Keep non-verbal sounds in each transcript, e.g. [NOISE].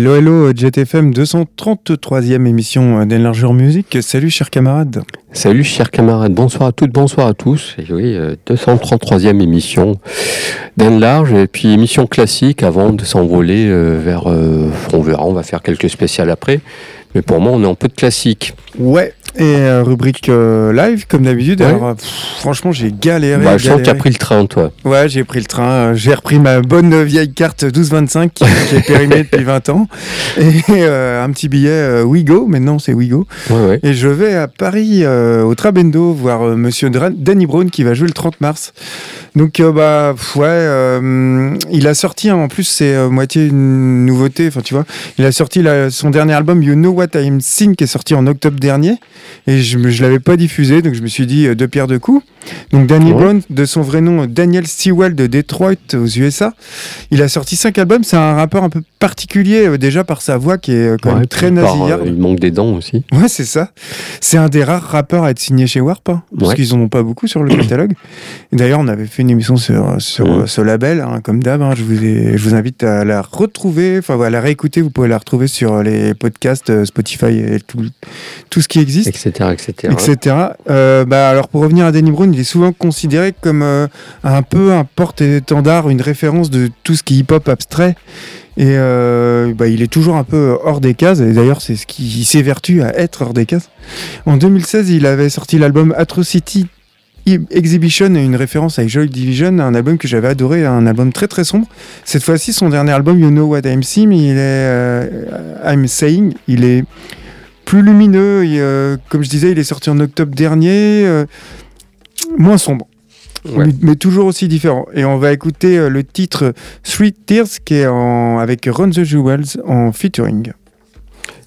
Hello, hello, JetFM 233e émission d'Enlargeur Musique. Salut, chers camarades. Salut, chers camarades. Bonsoir à toutes, bonsoir à tous. Et oui, 233e émission d'Enlarge. Et puis, émission classique avant de s'envoler euh, vers. Euh, on verra, on va faire quelques spéciales après. Mais pour moi, on est en peu de classique. Ouais, et euh, rubrique euh, live, comme d'habitude. Alors, euh, franchement, j'ai galéré. Bah, je sens que tu as pris le train, toi. Ouais, j'ai pris le train. J'ai repris ma bonne vieille carte 1225 qui, qui est périmée depuis 20 ans. Et un petit billet Wigo, maintenant c'est Wigo. Ouais, ouais. Et je vais à Paris, au Trabendo, voir monsieur Danny Brown qui va jouer le 30 mars. Donc, bah, ouais, il a sorti, en plus, c'est moitié une nouveauté. Enfin, tu vois, il a sorti son dernier album, You Know What I'm Seeing, qui est sorti en octobre dernier et je ne l'avais pas diffusé, donc je me suis dit euh, deux pierres deux coups. Donc Danny Brown, de son vrai nom Daniel Sewell de Detroit aux USA, il a sorti cinq albums. C'est un rappeur un peu particulier euh, déjà par sa voix qui est euh, quand même très nasillarde. il manque des dents aussi. Ouais, c'est ça. C'est un des rares rappeurs à être signé chez Warp, hein, parce qu'ils en ont pas beaucoup sur le [COUGHS] catalogue. D'ailleurs, on avait fait une émission sur, sur ce label, hein, comme d'hab. Hein. je, vous je vous invite à la retrouver, enfin à la réécouter. Vous pouvez la retrouver sur les podcasts Spotify et tout, tout ce qui existe. Etc. etc. etc. Euh, bah, alors pour revenir à Danny Brown, il est souvent considéré comme euh, un peu un porte-étendard, une référence de tout ce qui est hip-hop abstrait. Et euh, bah, il est toujours un peu hors des cases. Et d'ailleurs, c'est ce qui s'évertue à être hors des cases. En 2016, il avait sorti l'album Atrocity Exhibition une référence à Joy Division, un album que j'avais adoré, un album très très sombre. Cette fois-ci, son dernier album, You Know What I'm Saying, il est, I'm Saying, il est plus lumineux. Et, comme je disais, il est sorti en octobre dernier, euh, moins sombre. Mais, toujours aussi différent. Et on va écouter euh, le titre Three Tears qui est en, avec Run the Jewels en featuring.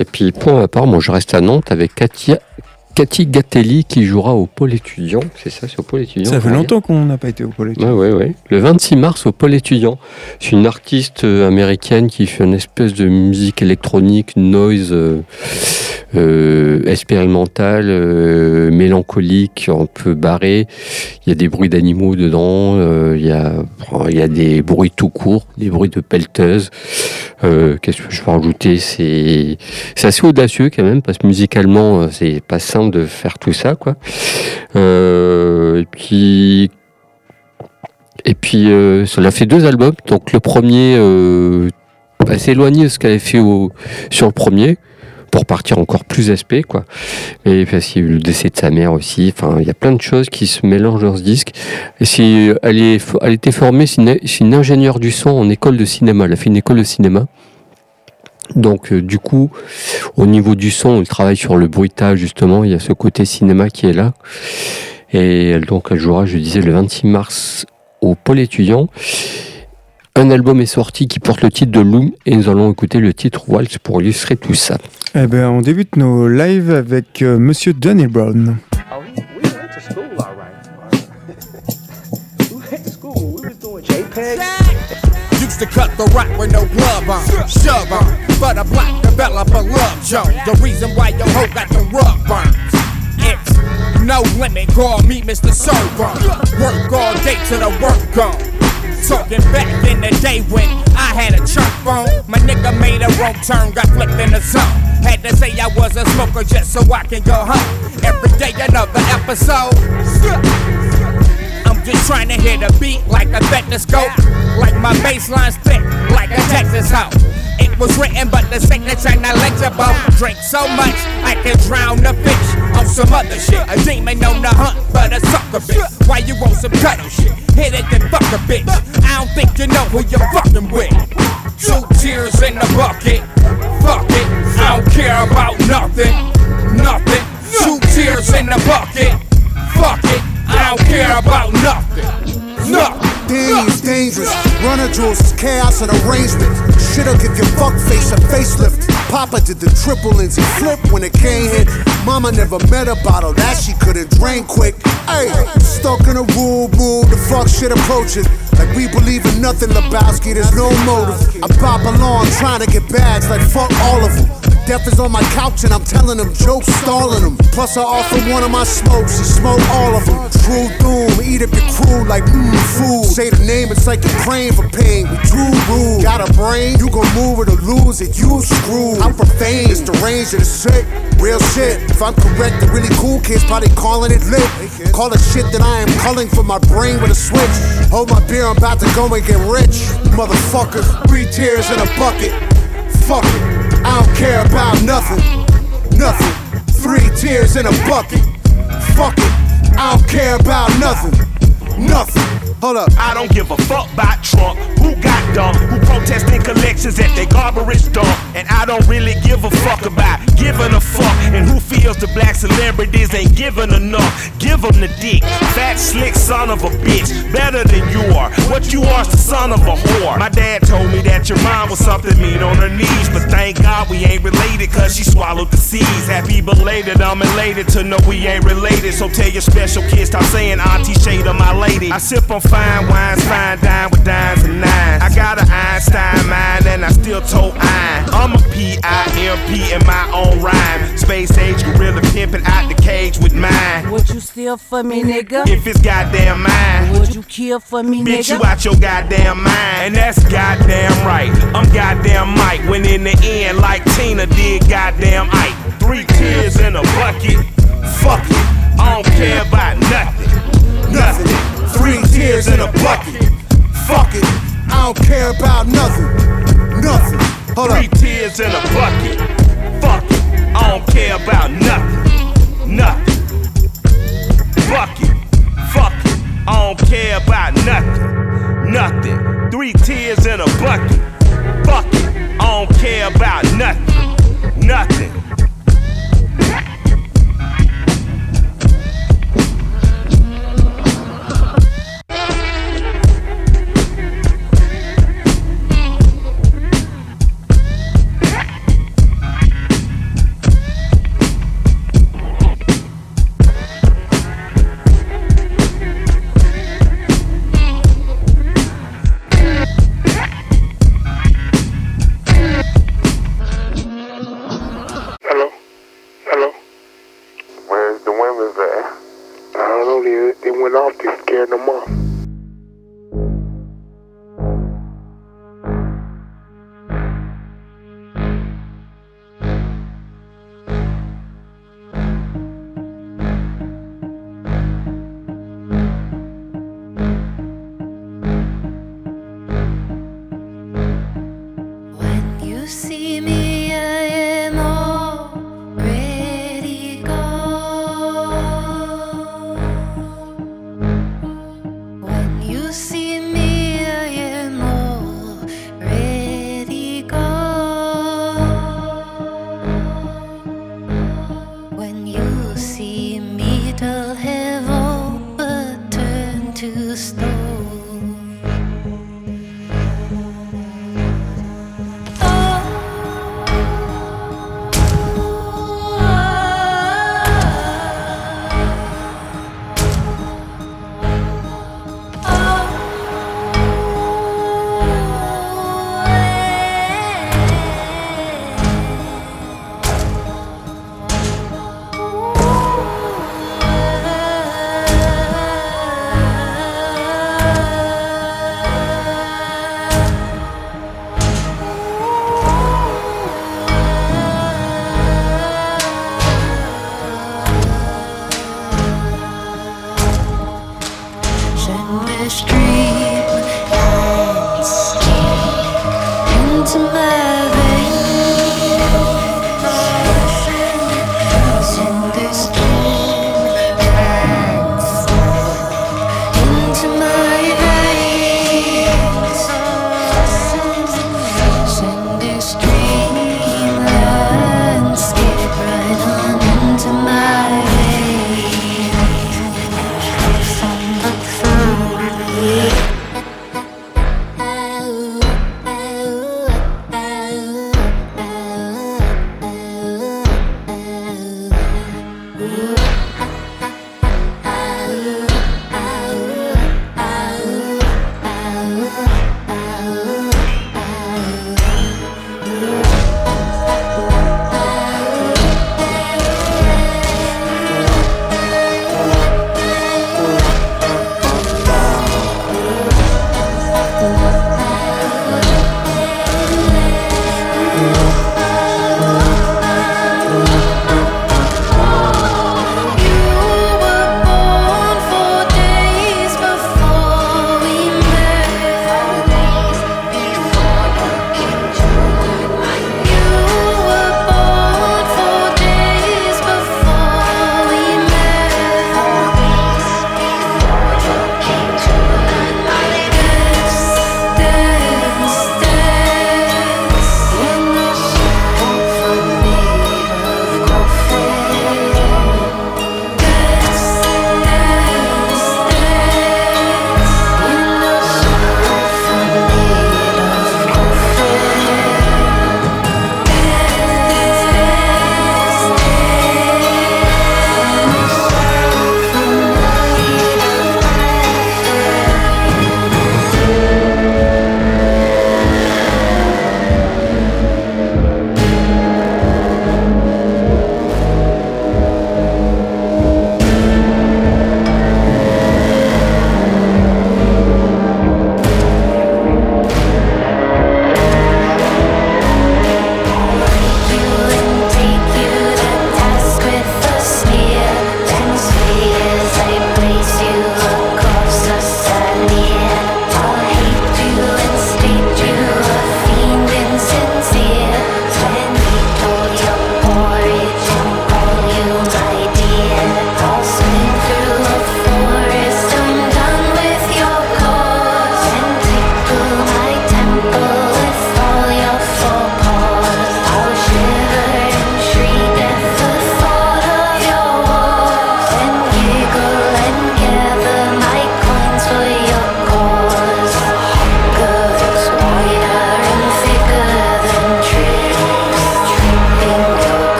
Et puis pour ma part, moi je reste à Nantes avec Katia, Cathy Gatelli qui jouera au pôle étudiant. C'est ça, c'est au pôle étudiant. Ça fait longtemps qu'on n'a pas été au pôle étudiant. Oui, oui, oui. Le 26 mars au pôle étudiant. C'est une artiste euh, américaine qui fait une espèce de musique électronique, noise euh, euh, expérimentale, mélancolique, un peu barré. Il y a des bruits d'animaux dedans. il, y a, il y a des bruits tout court, des bruits de pelleteuse. Qu'est-ce que je peux rajouter? C'est assez audacieux quand même parce que musicalement, c'est pas simple de faire tout ça, quoi. Euh, et puis, et puis, euh, a fait deux albums. Donc le premier, euh, assez éloigné de ce qu'elle avait fait sur le premier pour partir encore plus SP quoi. Et parce qu'il y a eu le décès de sa mère aussi. Enfin, il y a plein de choses qui se mélangent dans ce disque. Et si elle est, elle était formée, c'est une ingénieure du son en école de cinéma. Elle a fait une école de cinéma. Donc euh, du coup, au niveau du son, il travaille sur le bruitage justement. Il y a ce côté cinéma qui est là. Et donc elle jouera, je disais, le 26 mars au pôle étudiant. Un album est sorti qui porte le titre de Loom et nous allons écouter le titre Waltz pour illustrer tout ça. Eh ben, on débute nos lives avec euh, Monsieur Donny Brown. To cut the rock with no glove on, shove on. But a black developer love Joe. The reason why your hoe got the rug burns. It's no limit, call me Mr. Sober. Work all day till the work gone. Talking back in the day when I had a church phone. My nigga made a wrong turn, got flipped in the zone. Had to say I was a smoker just so I can go home. Every day another episode. I'm just trying to hit a beat like a stethoscope. Like my bassline thick, like a Texas hoe. It was written, but the signature not legible. Drink so much, I can drown a fish on some other shit. A demon on the hunt, but a sucker bitch. Why you want some cuddle shit? Hit it, then fuck a bitch. I don't think you know who you're fucking with. Two tears in the bucket, fuck it. I don't care about nothing, nothing. Two tears in the bucket, fuck it. I don't care about nothing. Nothing. Danny's dangerous. Runner jewels is chaos and arrangement. Shit'll give your fuck face a facelift. Papa did the triple Lindsay flip when it came hit. Mama never met a bottle that she couldn't drain quick. Hey, stuck in a rule, move, the fuck shit approaching. Like we believe in nothing, Lebowski, there's no motive. I pop along trying to get bags like fuck all of them. Death is on my couch and I'm telling them jokes, stalling them. Plus, I offer one of my smokes, he smoke all of them. True doom, eat up your crew like mmm food. Say the name, it's like you're praying for pain. We too rude. Got a brain, you gon' move it or lose it. You screwed. I'm profane, it's the range of the sick. Real shit. If I'm correct, the really cool kids probably calling it lit. Call it shit that I am calling for my brain with a switch. Hold my beer, I'm about to go and get rich. Motherfucker, three tears in a bucket. Fuck it, I don't care about nothing. Nothing. Three tears in a bucket. Fuck it, I don't care about nothing. Nothing. Hold up. I don't give a fuck about Trump. Who got dumb? Who protesting collections at their garbage dump? And I don't really give a fuck about giving a fuck. And who feels the black celebrities ain't giving enough? Give them the dick. Fat, slick son of a bitch. Better than you are. What you are's the son of a whore. My dad told me that your mom was something mean on her knees. But thank God we ain't related cause she swallowed the seeds. Happy belated, I'm elated to know we ain't related. So tell your special kids, stop saying Auntie Shade of my lady. I sip on fine wines, fine dine with dimes and nines. I got an Einstein mind and I still told iron. I'm a P-I-M-P in my own rhyme. Space age gorilla pimping out the cage with mine. Would you steal for me, nigga? If it's goddamn mine. Would you kill for me, nigga? Bitch, you out your goddamn mind. And that's goddamn right. I'm goddamn Mike. When in the end, like Tina did goddamn Ike. Three tears in a bucket. Fuck it. I don't care about nothing. Nothing. Three tears in a bucket. Fuck it, I don't care about nothing. Nothing. Hold Three up. tears in a bucket. Fuck it. I don't care about nothing. Nothing. Fuck it. Fuck it. I don't care about nothing. Nothing. Three tears in a bucket. Fuck it. I don't care about nothing. Nothing.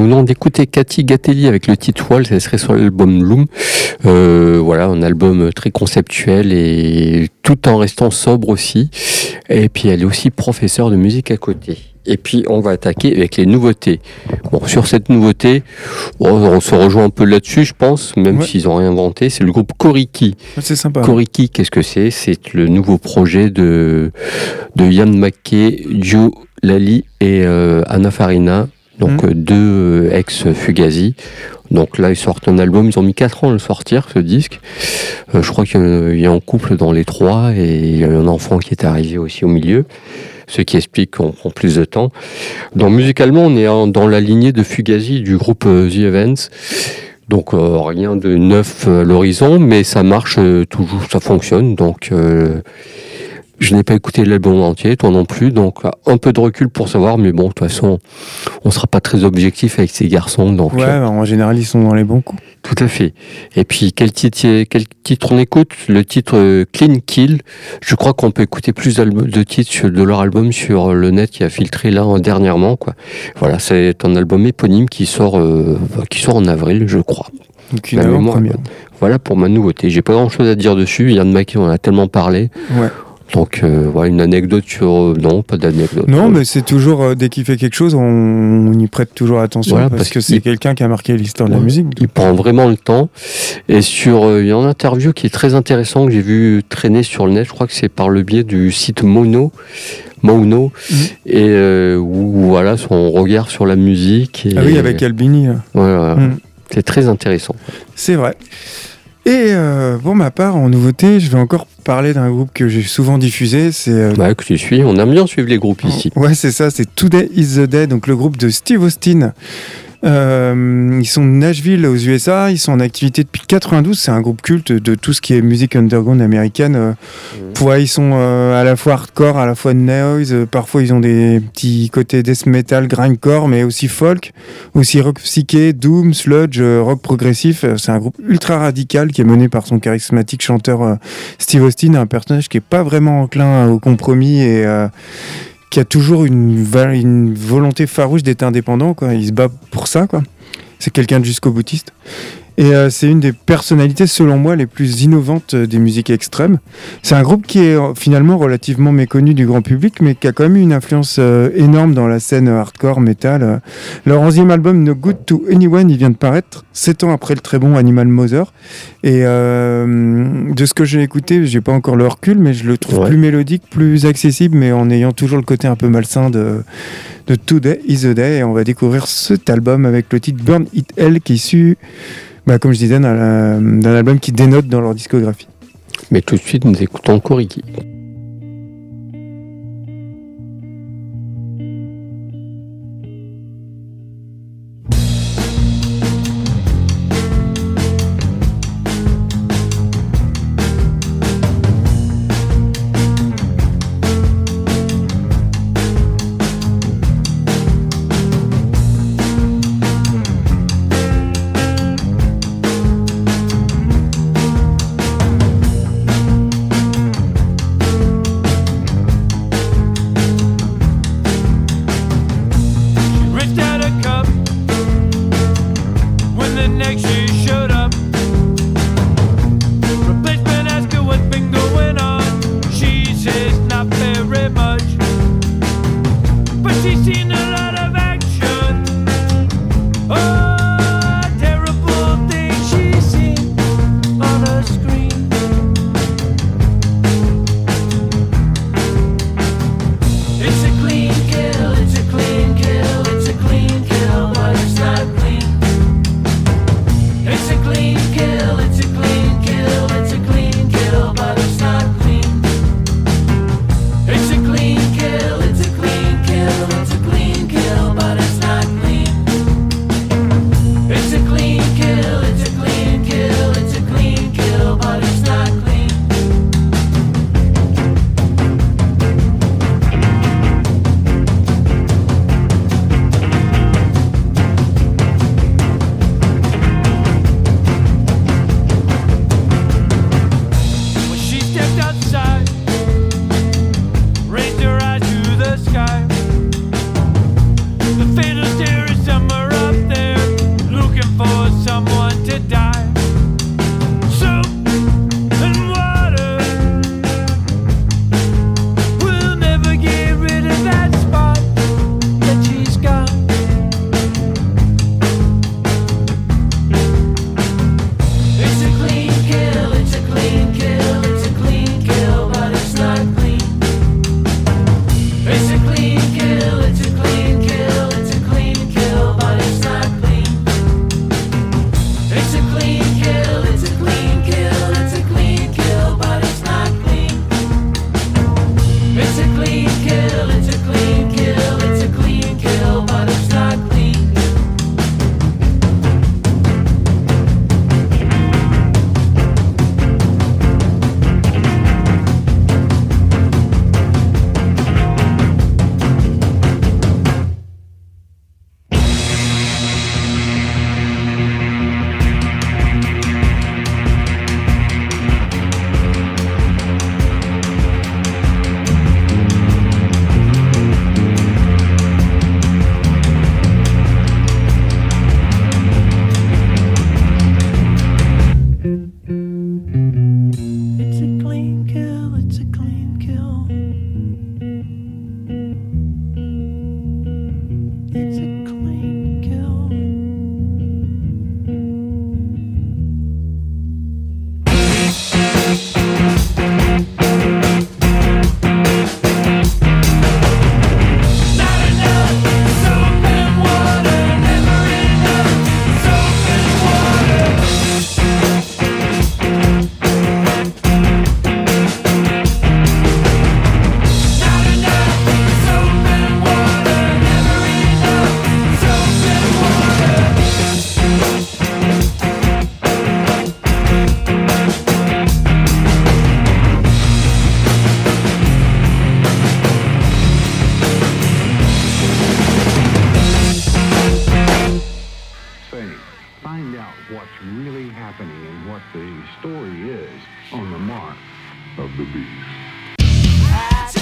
Nous venons d'écouter Cathy Gatelli avec le titre Wall, ça serait sur l'album Loom. Euh, voilà, un album très conceptuel et tout en restant sobre aussi. Et puis elle est aussi professeure de musique à côté. Et puis on va attaquer avec les nouveautés. Bon, sur cette nouveauté, bon, on se rejoint un peu là-dessus, je pense, même Ouais. s'ils ont rien inventé. C'est le groupe Koriki. C'est sympa. Koriki, qu'est-ce que c'est? C'est le nouveau projet de, de Yann McKay, Joe Lally et euh, Anna Farina, donc Mhm. euh, deux euh, ex-Fugazi. Donc là, ils sortent un album, ils ont mis 4 ans à le sortir, ce disque. Euh, je crois qu'il y a- un couple dans les trois et il y a un enfant qui est arrivé aussi au milieu. Ce qui explique qu'on prend plus de temps. Donc musicalement, on est dans la lignée de Fugazi du groupe The Events. Donc euh, rien de neuf à l'horizon, mais ça marche euh, toujours, ça fonctionne. Donc je n'ai pas écouté l'album entier, toi non plus, donc euh, un peu de recul pour savoir, mais bon, de toute façon, on sera pas très objectif avec ces garçons, donc Ouais, euh, bah, en général, ils sont dans les bons coups. tout à fait. Et puis quel titre, quel titre on écoute? Le titre euh, Clean Kill. Je crois qu'on peut écouter plus de titres de leur album sur le net qui a filtré là euh, dernièrement, quoi. Voilà, c'est un album éponyme qui sort, euh, qui sort en avril, je crois. Donc une. Voilà pour ma nouveauté. J'ai pas grand chose à dire dessus. Yann Mackey on en a tellement parlé. Ouais. Donc euh, voilà, une anecdote sur. euh, non, pas d'anecdote. Non, mais c'est toujours, euh, dès qu'il fait quelque chose, on, on y prête toujours attention Voilà, parce, parce que c'est quelqu'un qui a marqué l'histoire de la musique. Il prend vraiment le temps. Et sur, euh, il y a une interview qui est très intéressant que j'ai vu traîner sur le net. Je crois que c'est par le biais du site Mono. Mono Mhm. et où voilà son regard sur la musique et Ah oui, avec Albini. là. Ouais, ouais. Mhm. c'est très intéressant C'est vrai. Et euh, pour ma part, en nouveauté, je vais encore parler d'un groupe que j'ai souvent diffusé. C'est euh, ouais, que tu suis on aime bien suivre les groupes ici Ouais, c'est ça, c'est Today is the Day, donc le groupe de Steve Austin. Euh, ils sont de Nashville aux USA, ils sont en activité depuis 92, c'est un groupe culte de tout ce qui est musique underground américaine. Euh, ouais, ils sont euh, à la fois hardcore, à la fois noise, parfois ils ont des petits côtés death metal, grindcore, mais aussi folk, aussi rock psyché, doom, sludge, rock progressif. C'est un groupe ultra radical qui est mené par son charismatique chanteur Steve Austin, un personnage qui est pas vraiment enclin au compromis et euh, qui a toujours une, volonté farouche d'être indépendant. Quoi. Il se bat pour ça. Quoi. C'est quelqu'un de jusqu'au boutiste. Et euh, c'est une des personnalités, selon moi, les plus innovantes euh, des musiques extrêmes. C'est un groupe qui est euh, finalement relativement méconnu du grand public, mais qui a quand même eu une influence euh, énorme dans la scène hardcore, metal. Leur onzième album, No Good to Anyone, il vient de paraître, sept ans après le très bon Animal Mother. Et euh, de ce que j'ai écouté, j'ai pas encore le recul, mais je le trouve Ouais. plus mélodique, plus accessible, mais en ayant toujours le côté un peu malsain de, de Today is the Day. Et on va découvrir cet album avec le titre Burn It Hell, qui est issu, bah, comme je disais, d'un album qui dénote dans leur discographie. mais tout de suite nous écoutons Koriki what the story is on the mark of the beast.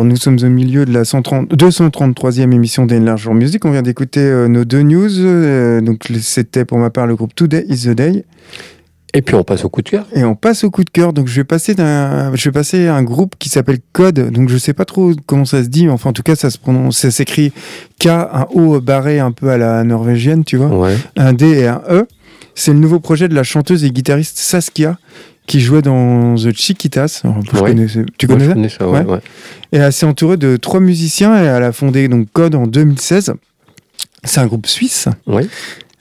Alors, nous sommes au milieu de la 130 233e émission d'Enlargeur Music. On vient d'écouter euh, nos deux news. Euh, donc, c'était pour ma part le groupe Today is the Day. Et puis on passe au coup de cœur. Et on passe au coup de cœur. Donc, je vais passer d'un, je vais passer à un groupe qui s'appelle Code. Donc, je sais pas trop comment ça se dit, mais enfin, en tout cas, ça se prononce, ça s'écrit K, un O barré un peu à la norvégienne, tu vois. Ouais. Un D et un E. C'est le nouveau projet de la chanteuse et guitariste Saskia qui jouait dans The Chiquitas. Alors, je Ouais. connaissais- tu Moi, connais je ça connais ça, ouais, et elle s'est entourée de trois musiciens et elle a fondé donc Code en 2016. C'est un groupe suisse. Oui.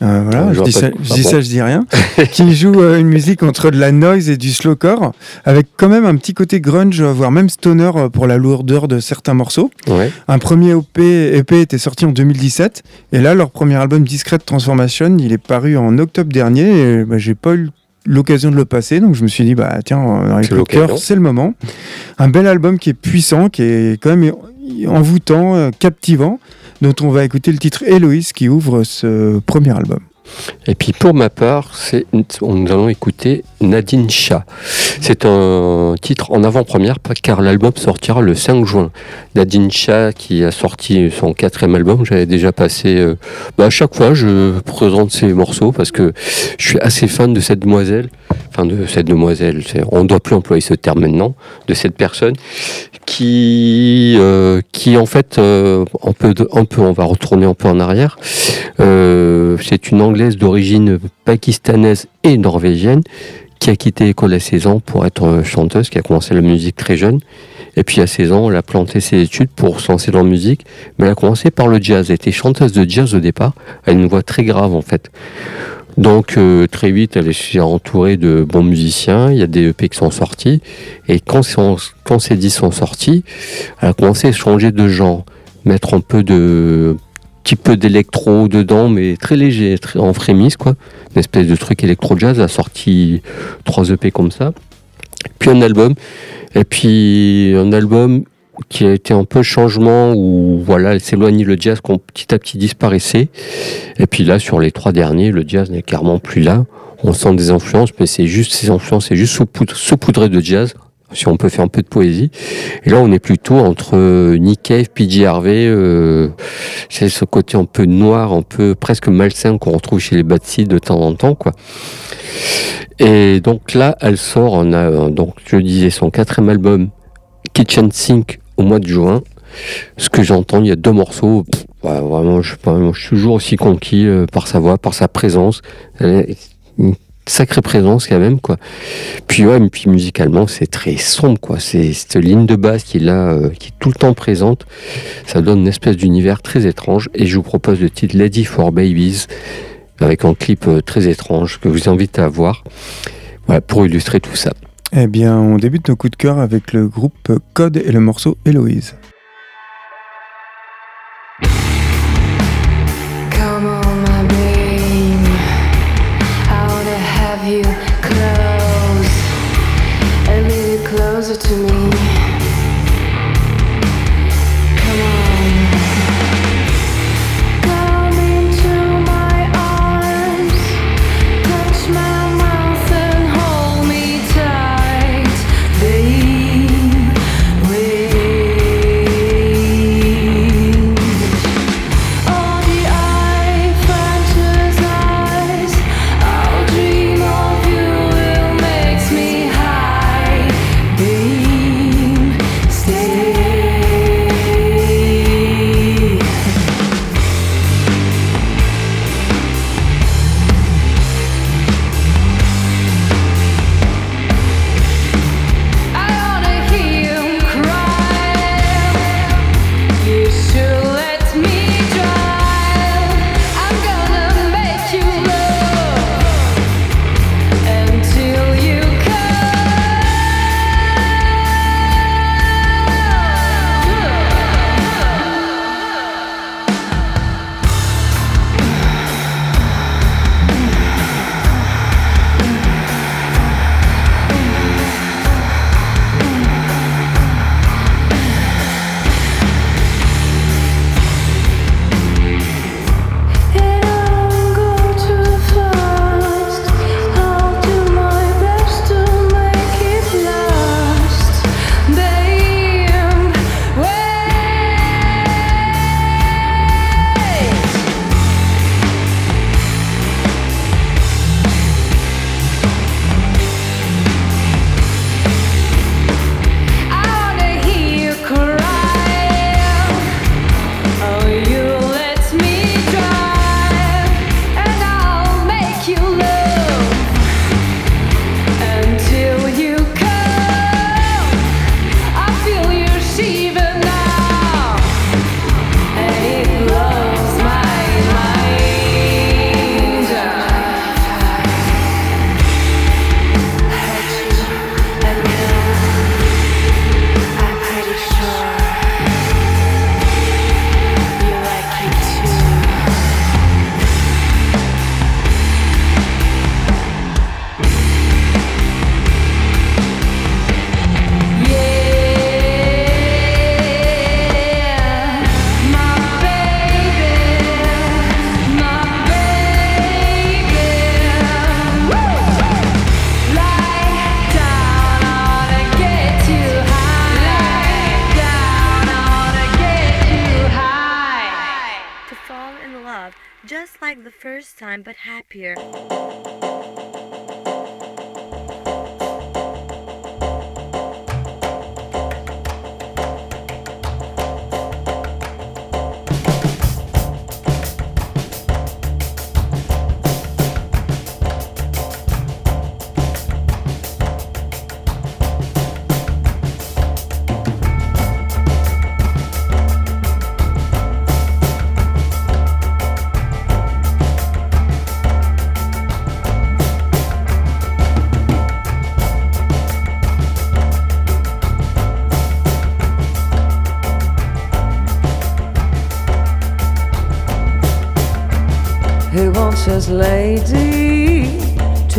Euh, voilà, Ah, je je dis, ça, je dis bon. ça, je dis rien. [LAUGHS] qui joue euh, une musique entre de la noise et du slowcore, avec quand même un petit côté grunge, voire même stoner euh, pour la lourdeur de certains morceaux. Ouais. Un premier EP, EP était sorti en 2017, et là, leur premier album Discret Transformation, il est paru en octobre dernier, et bah, j'ai pas eu l'occasion de le passer, donc je me suis dit, bah tiens, coups de cœur, c'est le moment. Un bel album qui est puissant, qui est quand même envoûtant, euh, captivant, dont on va écouter le titre Héloïse qui ouvre ce premier album. Et puis pour ma part, nous allons écouter Nadine Shah. C'est un titre en avant-première car l'album sortira le 5 juin. Nadine Shah qui a sorti son quatrième album, j'avais déjà passé. euh, bah, à chaque fois, je présente ses morceaux parce que je suis assez fan de cette demoiselle. Enfin, de cette demoiselle, on ne doit plus employer ce terme maintenant, de cette personne qui, euh, qui en fait, euh, un, peu de- un peu, on va retourner un peu en arrière. Euh, c'est une anglaise d'origine pakistanaise et norvégienne qui a quitté l'école à 16 ans pour être chanteuse, qui a commencé la musique très jeune. Et puis à 16 ans, elle a planté ses études pour se lancer dans la musique. Mais elle a commencé par le jazz. Elle était chanteuse de jazz au départ. Elle a une voix très grave en fait. Donc euh, très vite, elle s'est entourée de bons musiciens. Il y a des EP qui sont sortis. Et quand, quand ces disques sont sortis, elle a commencé à changer de genre, mettre un peu de petit peu d'électro dedans, mais très léger, très en frémisse quoi. Une espèce de truc électro jazz. Elle a sorti trois EP comme ça. puis un album, et puis un album qui a été un peu changement où voilà, elle s'éloignait le jazz qu'on petit à petit disparaissait. Et puis là, sur les trois derniers, le jazz n'est clairement plus là. On sent des influences, mais c'est juste ces influences, c'est juste saupoudré de jazz. Si on peut faire un peu de poésie. Et là, on est plutôt entre euh, Nick Cave, PJ Harvey. Euh, c'est ce côté un peu noir, un peu presque malsain qu'on retrouve chez les Seeds de temps en temps, quoi. Et donc là, elle sort, on a, euh, donc je disais, son quatrième album, Kitchen Sink, au mois de juin. Ce que j'entends, il y a deux morceaux. vraiment, je, suis toujours aussi conquis par sa voix, par sa présence. Sacrée présence quand même, quoi. Puis ouais, puis musicalement, c'est très sombre, quoi. C'est cette ligne de basse qui est là, euh, qui est tout le temps présente. Ça donne une espèce d'univers très étrange. Et je vous propose le titre Lady for Babies avec un clip euh, très étrange que je vous invite à voir. Pour illustrer tout ça. Eh bien, on débute nos coups de cœur avec le groupe Code et le morceau Héloïse.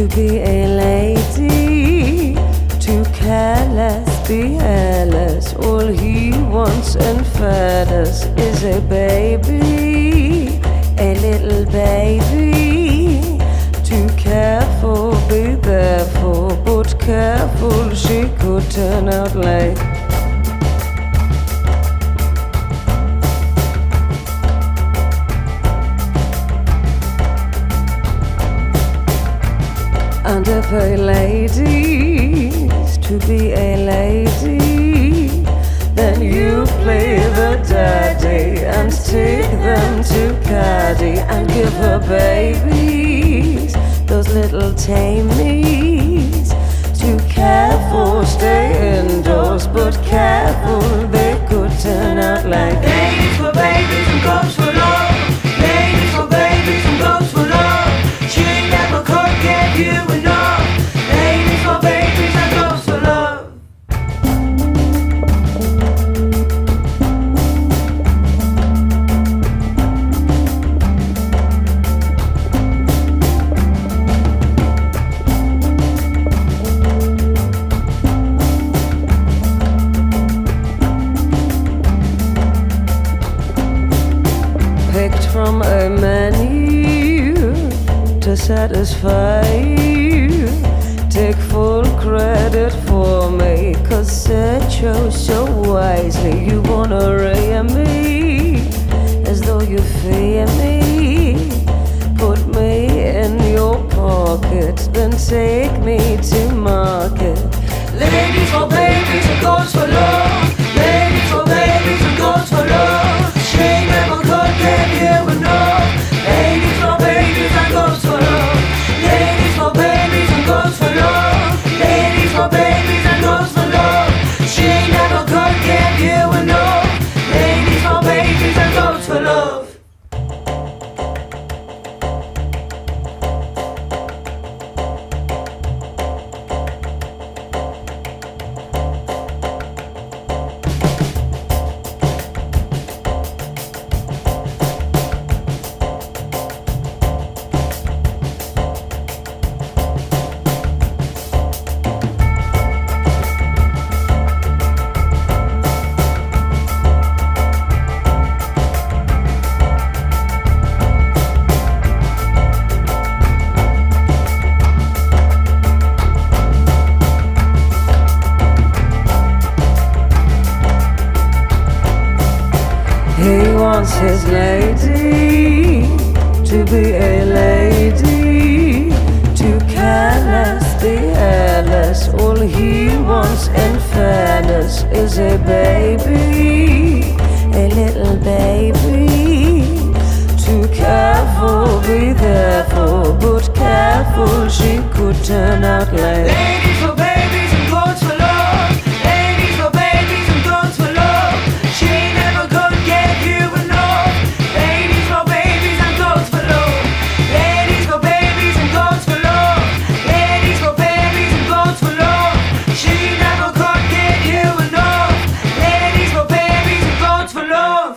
To be a to be a lady. Then you play the daddy and take them to caddy and give her babies, those little tamies. From a menu to satisfy you. Take full credit for me, cause I chose so wisely. You wanna rear me as though you fear me. Put me in your pocket, then take me to market. Ladies for babies and goes for love. Ladies for babies and goes for love. Ladies for babies and goes careful, be for, but careful, she could turn out like.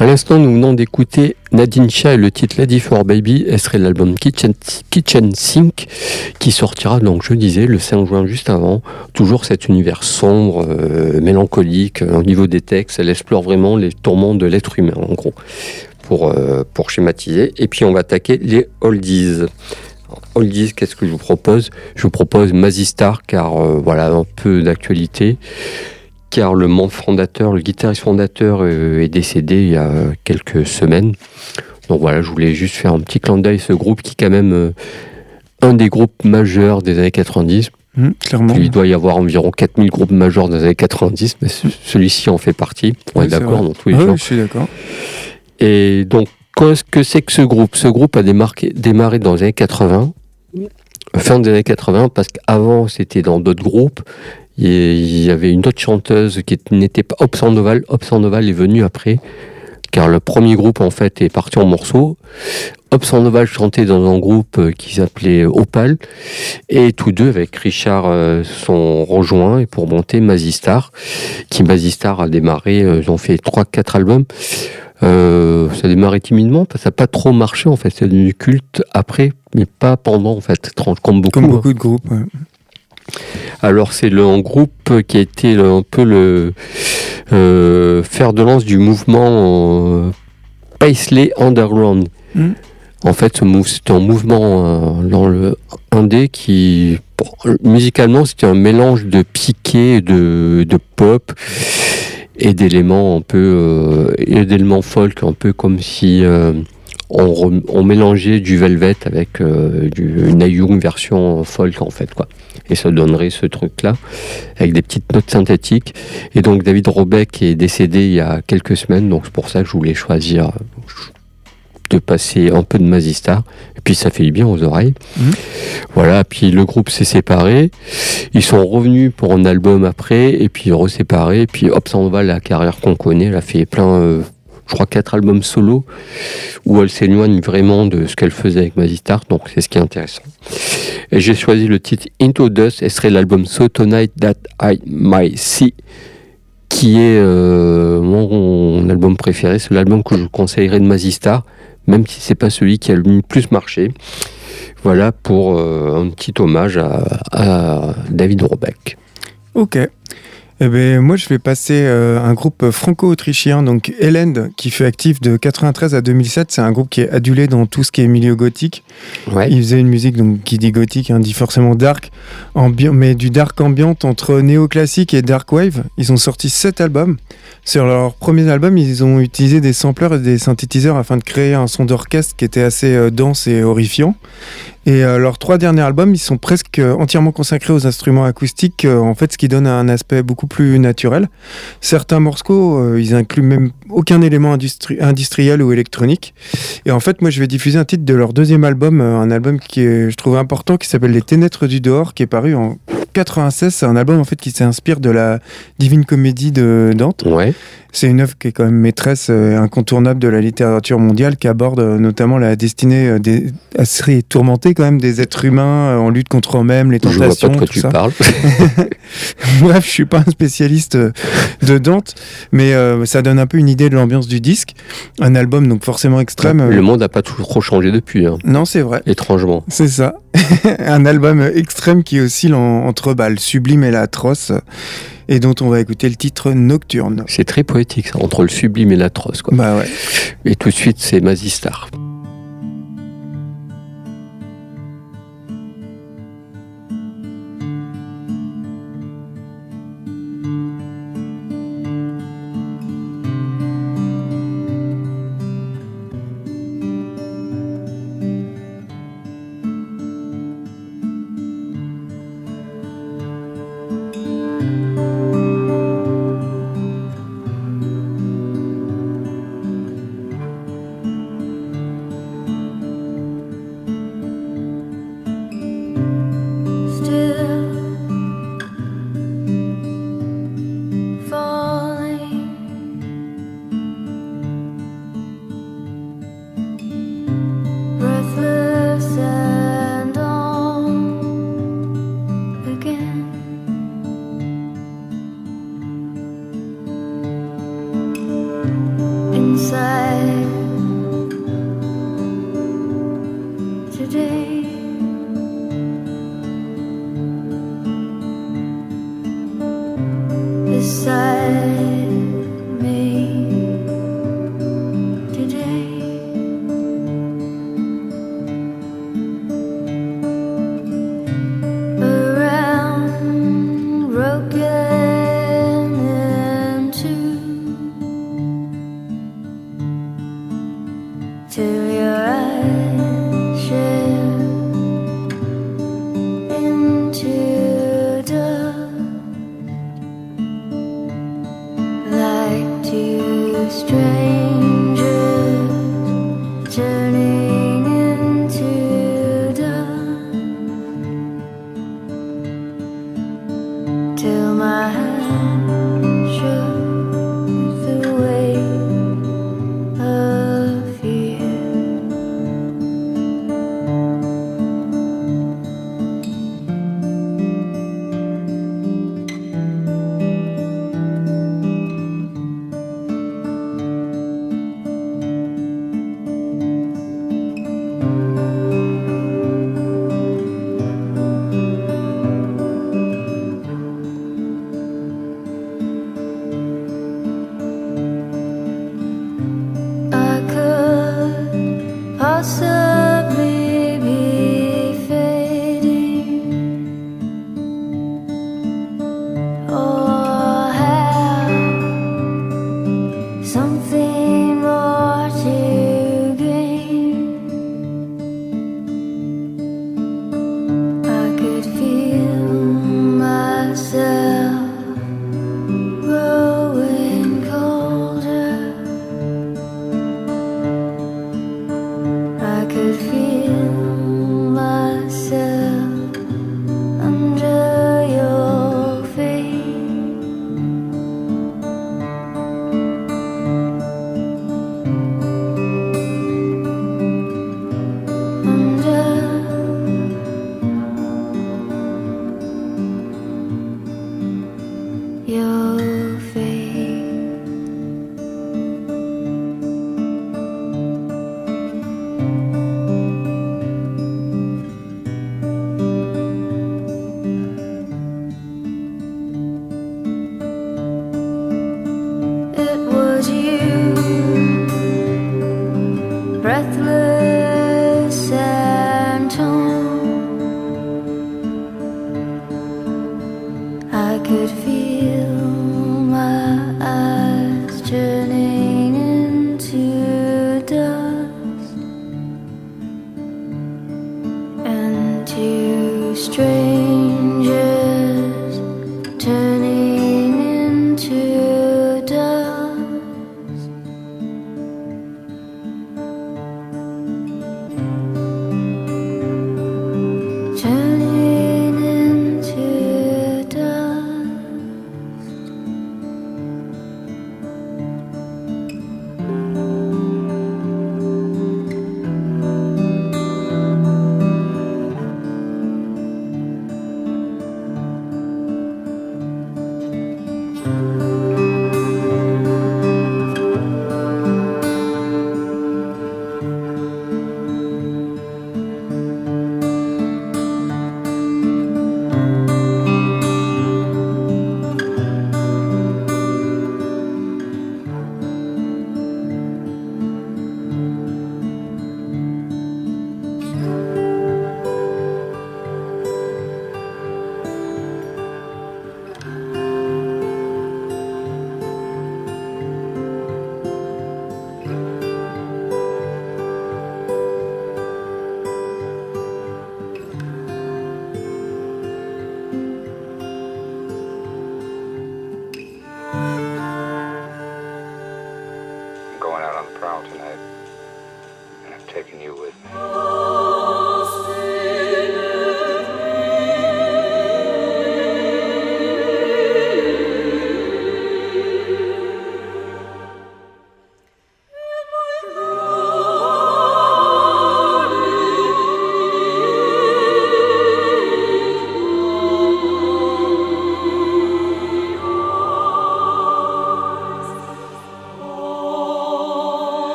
À l'instant, nous venons d'écouter Nadine Shah et le titre Lady for Baby, serait l'album Kitchen, Kitchen qui sortira, donc je disais, le 5 juin juste avant. Toujours cet univers sombre, euh, mélancolique. Au niveau des textes, elle explore vraiment les tourments de l'être humain, en gros, pour, euh, pour schématiser. Et puis on va attaquer les oldies. Oldies, qu'est-ce que je vous propose? Je vous propose Mazistar, car euh, voilà, un peu d'actualité car le membre fondateur, le guitariste fondateur euh, est décédé il y a quelques semaines. Donc voilà, je voulais juste faire un petit clin d'œil ce groupe qui est quand même euh, un des groupes majeurs des années 90. Hum, clairement. Il doit y avoir environ 4000 groupes majeurs des années 90, mais ce- celui-ci en fait partie. On Oui, est d'accord dans tous les Ah oui, je suis d'accord. Et donc, qu'est-ce que c'est que ce groupe? Ce groupe a démarqué- démarré dans les années 80, fin des années 80, parce qu'avant c'était dans d'autres groupes. Et il y avait une autre chanteuse qui n'était pas Hop Sandoval. Hop Sandoval est venue après, car le premier groupe en fait est parti en morceaux. Hop Sandoval chantait dans un groupe euh, qui s'appelait Opal, et tous deux avec Richard euh, sont rejoints pour monter Mazistar, qui Mazistar a démarré. euh, ils ont fait 3-4 albums. Euh, ça a démarré timidement, parce que ça n'a pas trop marché en fait. C'est devenu culte après, mais pas pendant en fait, comme beaucoup. Comme hein. beaucoup de groupes. ouais. Alors c'est le un groupe qui a été le- un peu le euh, fer de lance du mouvement euh, Paisley Underground. Mm. En fait, ce mou- c'était un mouvement euh, dans le indé qui, musicalement, c'était un mélange de piqué, de, de pop et d'éléments un peu, et d'éléments folk, un peu comme si on, rem- on mélangeait du Velvet avec euh, du, une Ayung version folk en fait quoi. Et ça donnerait ce truc-là avec des petites notes synthétiques. Et donc David Robeck est décédé il y a quelques semaines, donc c'est pour ça que je voulais choisir euh, de passer un peu de Mazistar. Et puis ça fait du bien aux oreilles. Mhm. Voilà, puis le groupe s'est séparé. Ils sont revenus pour un album après, et puis reséparés. Et puis hop, ça en va la carrière qu'on connaît. Elle a fait plein, euh, je crois, quatre albums solo, où elle s'éloigne vraiment de ce qu'elle faisait avec Mazistar. Donc c'est ce qui est intéressant. J'ai choisi le titre Into Dust, et serait l'album So Tonight That I Might See qui est euh, mon, album préféré. C'est l'album que je conseillerais de Mazistar, même si c'est pas celui qui a le plus marché. Voilà pour euh, un petit hommage à, à David Robeck. Ok. Eh ben, moi, je vais passer euh, un groupe franco-autrichien, donc Elend, qui fait actif de 93 à 2007. C'est un groupe qui est adulé dans tout ce qui est milieu gothique. Ouais. Il faisait une musique, donc qui dit gothique, hein, dit forcément dark, mais du dark ambient entre néoclassique et dark wave. Ils ont sorti sept albums. Sur leur premier album, ils ont utilisé des sampleurs et des synthétiseurs afin de créer un son d'orchestre qui était assez euh, dense et horrifiant. Et euh, leurs trois derniers albums, ils sont presque euh, entièrement consacrés aux instruments acoustiques, en fait, ce qui donne un aspect beaucoup plus naturel. Certains morceaux, ils incluent même aucun élément industri- industriel ou électronique. Et en fait, moi, je vais diffuser un titre de leur deuxième album, un album qui est, je trouve important, qui s'appelle Les Ténèbres du dehors, qui est paru en 96. C'est un album en fait qui s'inspire de la Divine Comédie de Dante. Ouais. C'est une œuvre qui est quand même maîtresse euh, incontournable de la littérature mondiale, qui aborde euh, notamment la destinée euh, des, assez tourmentée quand même des êtres humains en lutte contre eux-mêmes, les Je vois pas tentations, de quoi tout tu ça. parles. [LAUGHS] Bref, je suis pas un spécialiste de Dante, mais euh, ça donne un peu une idée de l'ambiance du disque. Un album donc forcément extrême. Le monde n'a pas trop changé depuis, hein, Non, c'est vrai. étrangement. C'est ça. [LAUGHS] un album extrême qui oscille en- entre sublime et l'atroce, et dont on va écouter le titre Nocturne. C'est très poétique, ça, entre le sublime et l'atroce. quoi. Bah ouais. Et tout de suite, c'est Mazistar.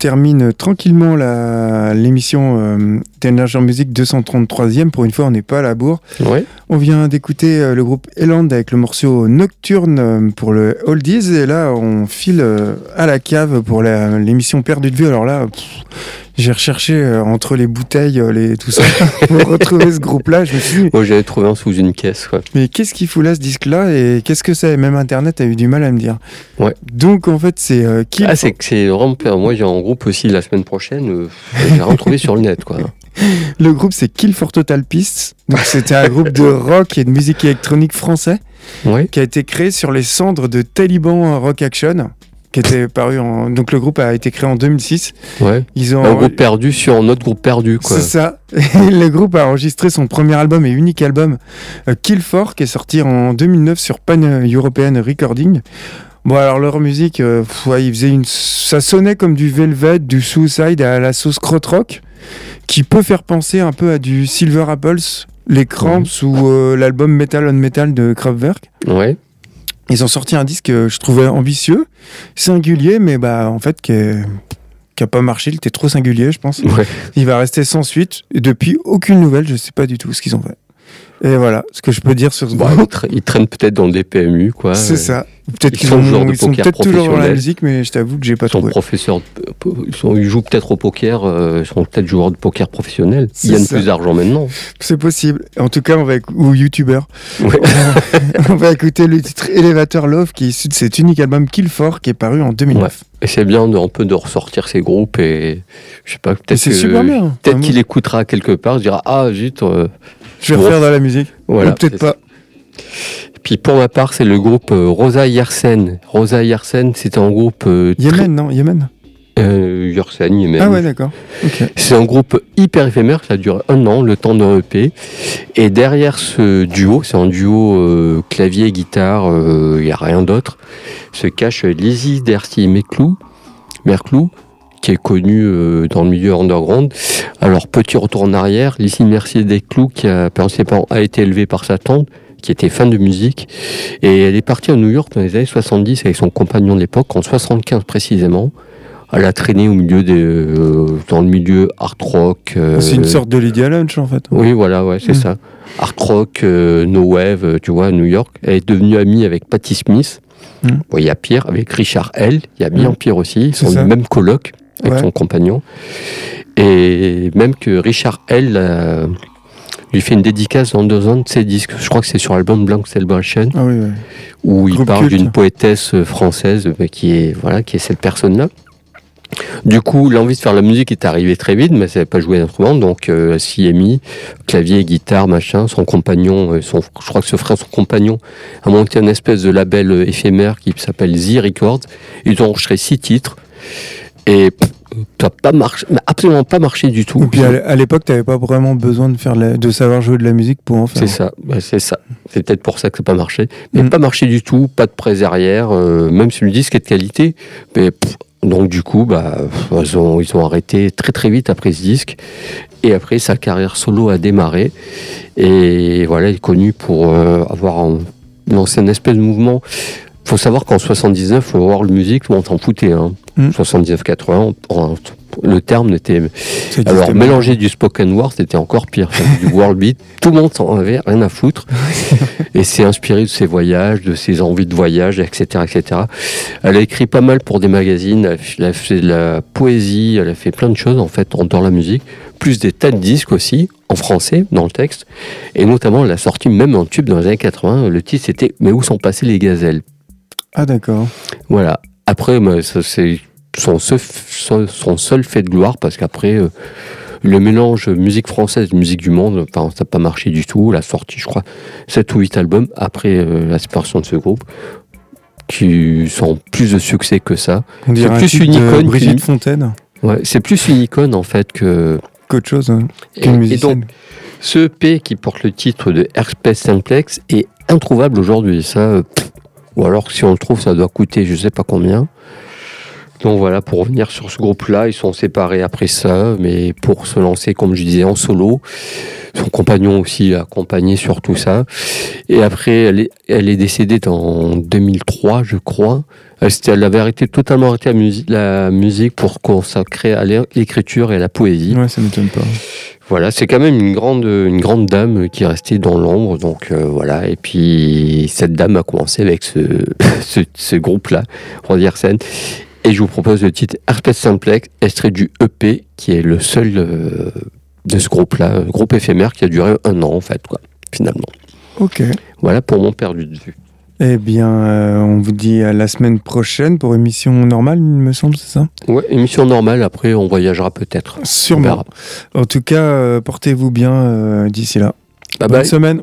Termine tranquillement l'émission euh, en musique 233e. Pour une fois, on n'est pas à la bourre. On vient d'écouter euh, le groupe Eland avec le morceau Nocturne euh, pour le Oldies. Et là, on file euh, à la cave pour l'émission Perdu de vue. Alors là, j'ai recherché entre les bouteilles, les, tout ça, [LAUGHS] pour retrouver ce groupe-là. Je me suis dit, Moi, j'avais trouvé un sous une caisse, quoi. mais qu'est-ce qu'il fout là, ce disque-là? Et qu'est-ce que c'est? Même Internet a eu du mal à me dire. Ouais. Donc, en fait, c'est euh, Kill Ah, c'est que c'est vraiment. Moi, j'ai un groupe aussi la semaine prochaine. euh, j'ai rien trouvé sur le net, quoi. [LAUGHS] Le groupe, c'est Kill for Total Peace. Donc, c'était un groupe de [LAUGHS] rock et de musique électronique français qui a été créé sur les cendres de Taliban Rock Action, qui était paru en. Donc, le groupe a été créé en 2006. Ouais. Ils ont. Un groupe perdu sur un autre groupe perdu, quoi. C'est ça. Et [LAUGHS] le groupe a enregistré son premier album et unique album, euh, Kill For, qui est sorti en 2009 sur Pan European Recording. Bon, alors leur musique, euh, ouais, ils faisaient une... ça sonnait comme du Velvet, du Suicide à la sauce crotte-rock, qui peut faire penser un peu à du Silver Apples, les Cramps ou euh, l'album Metal on Metal de Kraftwerk. Ouais. Ils ont sorti un disque que je trouvais ambitieux, singulier, mais bah en fait qui est- qui a pas marché. Il était trop singulier, je pense. Ouais. Il va rester sans suite. Et depuis, aucune nouvelle. Je sais pas du tout ce qu'ils ont fait. Et voilà ce que je peux dire sur ce Bah, groupe. ils, tra- ils traînent peut-être dans des PMU, quoi. C'est ça. Peut-être ils qu'ils sont ont- joueurs de ils sont poker peut-être toujours dans la musique, mais je t'avoue que j'ai pas Ils sont trouvé. professeurs, de- ils, sont- ils jouent peut-être au poker, euh, ils sont peut-être joueurs de poker professionnels. Ils gagnent plus d'argent maintenant. C'est possible. En tout cas, on va ou youtubeur. Ouais. [LAUGHS] on va écouter le titre Elevator Love qui est issu de cet unique album Kill For qui est paru en 2009. Et c'est bien de, un peu de ressortir ces groupes et je sais pas, peut-être que- super bien. Peut-être qu'il écoutera quelque part, il dira ah zut. euh, Je vais refaire dans la musique. Voilà, Ou peut-être pas. Puis pour ma part, c'est le groupe euh, Rosa Yersen. Rosa Yersen, c'était un groupe euh, très- Yémen, non? Yémen euh, Yersen, Yémen. Ah ouais, d'accord. C'est un groupe hyper éphémère, ça dure un an, le temps d'un EP. Et derrière ce duo, c'est un duo euh, clavier-guitare, il n'y a rien d'autre, se cache Lizzie Dercy Merclou, Merclou, qui est connue euh, dans le milieu underground. Alors, petit retour en arrière, Lizzie Mercier Desclous, qui a, a été élevée par sa tante, qui était fan de musique. Et elle est partie à New York dans les années 70 avec son compagnon de l'époque, en 75 précisément. Elle a traîné au milieu des, euh, dans le milieu art rock. euh, C'est une sorte de Lydia Lunch en fait. oui, voilà, ouais, c'est ça. Art rock, euh, no wave, tu vois, à New York. Elle est devenue amie avec Patti Smith. Mm. Bon, il y a pire, avec Richard L. Il y a bien Mm. pire aussi. Ils sont du même coloc avec Ouais. son compagnon. Et même que Richard L. lui fait une dédicace dans deux ans de ses disques. Je crois que c'est sur l'album Blank Celebration Ah oui, ouais. où il Groupe parle d'une poétesse française euh, qui est voilà qui est cette personne-là. Du coup, l'envie de faire la musique est arrivée très vite, mais elle savait pas jouer d'instrument, donc euh, s'y est mis, clavier, guitare, machin. Son compagnon, euh, son, je crois que ce frère, son compagnon, a monté un espèce de label euh, éphémère qui s'appelle Z Records. Ils ont enregistré six titres et pff, ça a pas marché, absolument pas marché du tout. Et puis à l'époque, t'avais pas vraiment besoin de faire la- de savoir jouer de la musique pour en faire. C'est ça, bah, c'est ça. C'est peut-être pour ça que ça n'a pas marché. Mais Mm. pas marché du tout, pas de près arrière, euh, même si le disque est de qualité. Mais pff, donc du coup, bah, ils, ont, ils ont arrêté très très vite après ce disque. Et après, sa carrière solo a démarré. Et voilà, il est connu pour euh, avoir un- lancé une espèce de mouvement. Faut savoir qu'en 79, le World Music, monde s'en foutait. Hein. Mm. 79-80, on- le terme n'était... Alors, mélanger du spoken word, c'était encore pire. Du world beat, [LAUGHS] tout le monde s'en avait rien à foutre. et c'est inspiré de ses voyages, de ses envies de voyage, etc., etc. Elle a écrit pas mal pour des magazines, elle a fait- de la poésie, elle a fait plein de choses, en fait, en- dans la musique. Plus des tas de disques aussi, en français, dans le texte. Et notamment, elle a sorti même un tube dans les années 80. Le titre, c'était Mais où sont passées les gazelles? Ah d'accord. voilà. Après, bah, c'est son seul, son- son seul fait de gloire parce qu'après, euh, le mélange musique française et musique du monde, enfin, ça n'a pas marché du tout. Elle a sorti, je crois, 7 ou 8 albums après euh, la séparation de ce groupe qui sont plus de succès que ça. C'est plus une icône Brigitte Fontaine. Ouais, c'est plus une icône en fait que. Qu'autre chose. hein, Et, donc, ce EP qui porte le titre de Airspace Simplex est introuvable aujourd'hui. Ça, euh, pff, ou alors si on le trouve, ça doit coûter je sais pas combien. Donc voilà, pour revenir sur ce groupe-là, ils sont séparés après ça, mais pour se lancer, comme je disais, en solo. Son compagnon aussi a accompagné sur tout ça. Et après, elle est, elle est décédée en 2003, je crois. Elle, s'était- elle avait arrêté, totalement arrêté la, musi- la musique pour consacrer à l'é- l'écriture et à la poésie. Ouais, ça m'étonne pas. Voilà, c'est quand même une grande, une grande dame qui est restée dans l'ombre. Donc euh, voilà, et puis cette dame a commencé avec ce, [LAUGHS] ce, ce groupe-là, Randy Arsène. Et je vous propose le titre Herpes Simplex, extrait du EP, qui est le seul euh, de ce groupe-là, groupe éphémère qui a duré un an en fait, quoi, finalement. Ok. Voilà pour mon perdu de vue. Eh bien, euh, on vous dit à la semaine prochaine pour émission normale, il me semble, c'est ça? Ouais, émission normale, après on voyagera peut-être. Sûrement. En tout cas, euh, portez-vous bien d'ici là. Bye Bonne bye. semaine.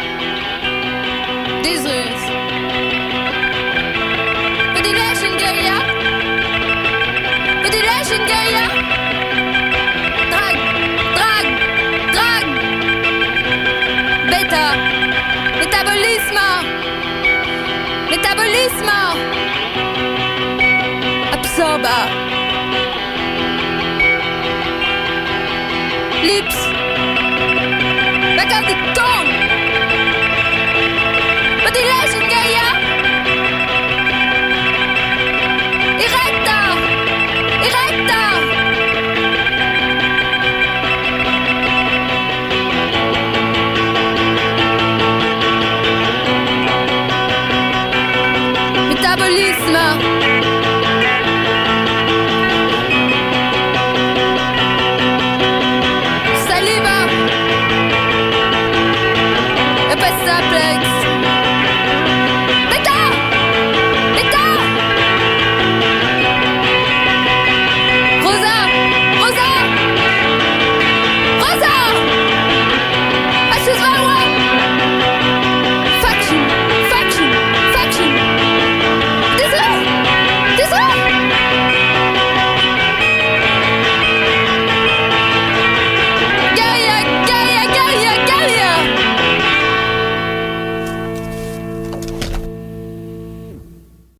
Métabolisme. Absorba. Lips. Back of the tongue. Ventilation guerilla. Erecta. Erecta. up.